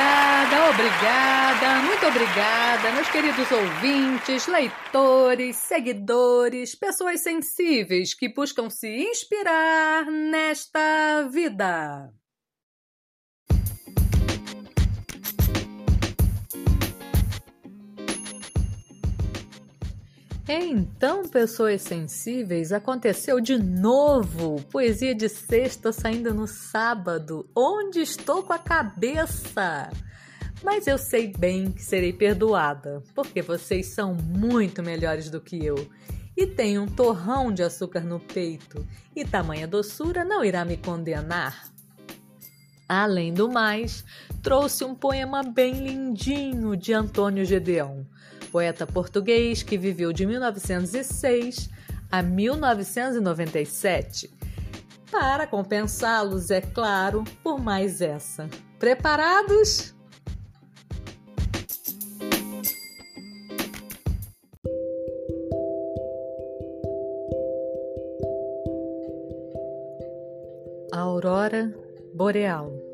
Obrigada, obrigada, muito obrigada, meus queridos ouvintes, leitores, seguidores, pessoas sensíveis que buscam se inspirar nesta vida. Então, pessoas sensíveis, aconteceu de novo. Poesia de sexta saindo no sábado. Onde estou com a cabeça? Mas eu sei bem que serei perdoada, porque vocês são muito melhores do que eu. E tenho um torrão de açúcar no peito, e tamanha doçura não irá me condenar. Além do mais, trouxe um poema bem lindinho de Antônio Gedeão poeta português que viveu de 1906 a 1997. Para compensá-los, é claro, por mais essa. Preparados? Aurora Boreal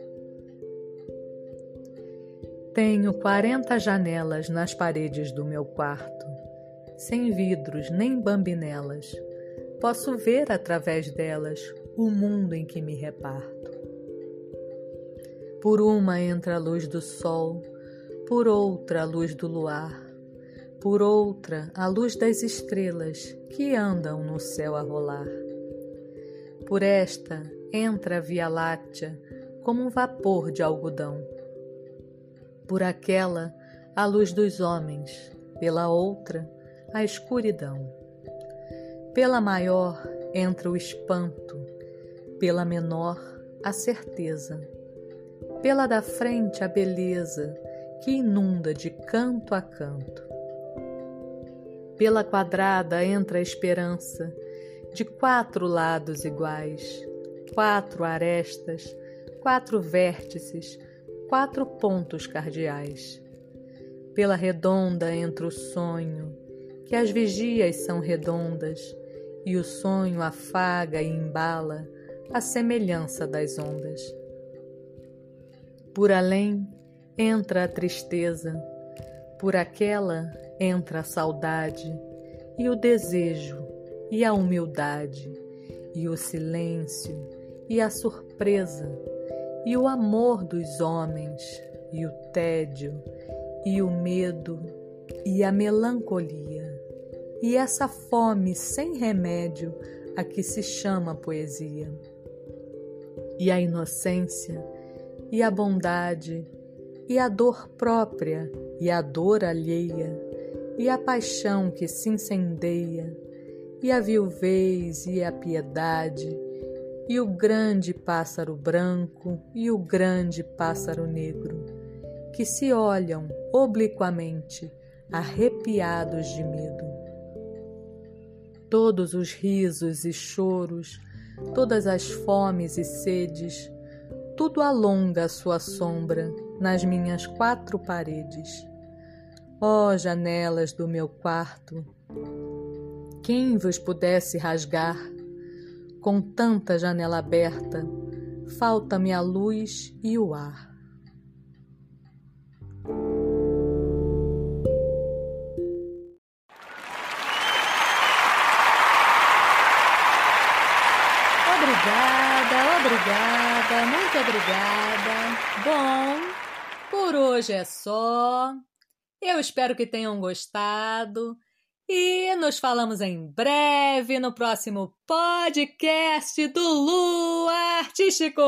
tenho quarenta janelas nas paredes do meu quarto, sem vidros nem bambinelas. Posso ver através delas o mundo em que me reparto. Por uma entra a luz do sol, por outra a luz do luar, por outra a luz das estrelas que andam no céu a rolar. Por esta entra a Via Láctea como um vapor de algodão por aquela a luz dos homens, pela outra a escuridão. Pela maior entra o espanto, pela menor a certeza, pela da frente a beleza que inunda de canto a canto. Pela quadrada entra a esperança, de quatro lados iguais, quatro arestas, quatro vértices, quatro pontos cardeais. Pela redonda entra o sonho, que as vigias são redondas, e o sonho afaga e embala a semelhança das ondas. Por além entra a tristeza, por aquela entra a saudade, e o desejo, e a humildade, e o silêncio, e a surpresa e o amor dos homens, e o tédio, e o medo, e a melancolia, e essa fome sem remédio a que se chama poesia. E a inocência, e a bondade, e a dor própria, e a dor alheia, e a paixão que se incendeia, e a viuvez e a piedade, e o grande pássaro branco e o grande pássaro negro, que se olham obliquamente, arrepiados de medo. Todos os risos e choros, todas as fomes e sedes, tudo alonga a sua sombra nas minhas quatro paredes. Ó oh, janelas do meu quarto, quem vos pudesse rasgar com tanta janela aberta, falta-me a luz e o ar. Obrigada, obrigada, muito obrigada. Bom, por hoje é só. Eu espero que tenham gostado. E nos falamos em breve no próximo podcast do Lu Artístico.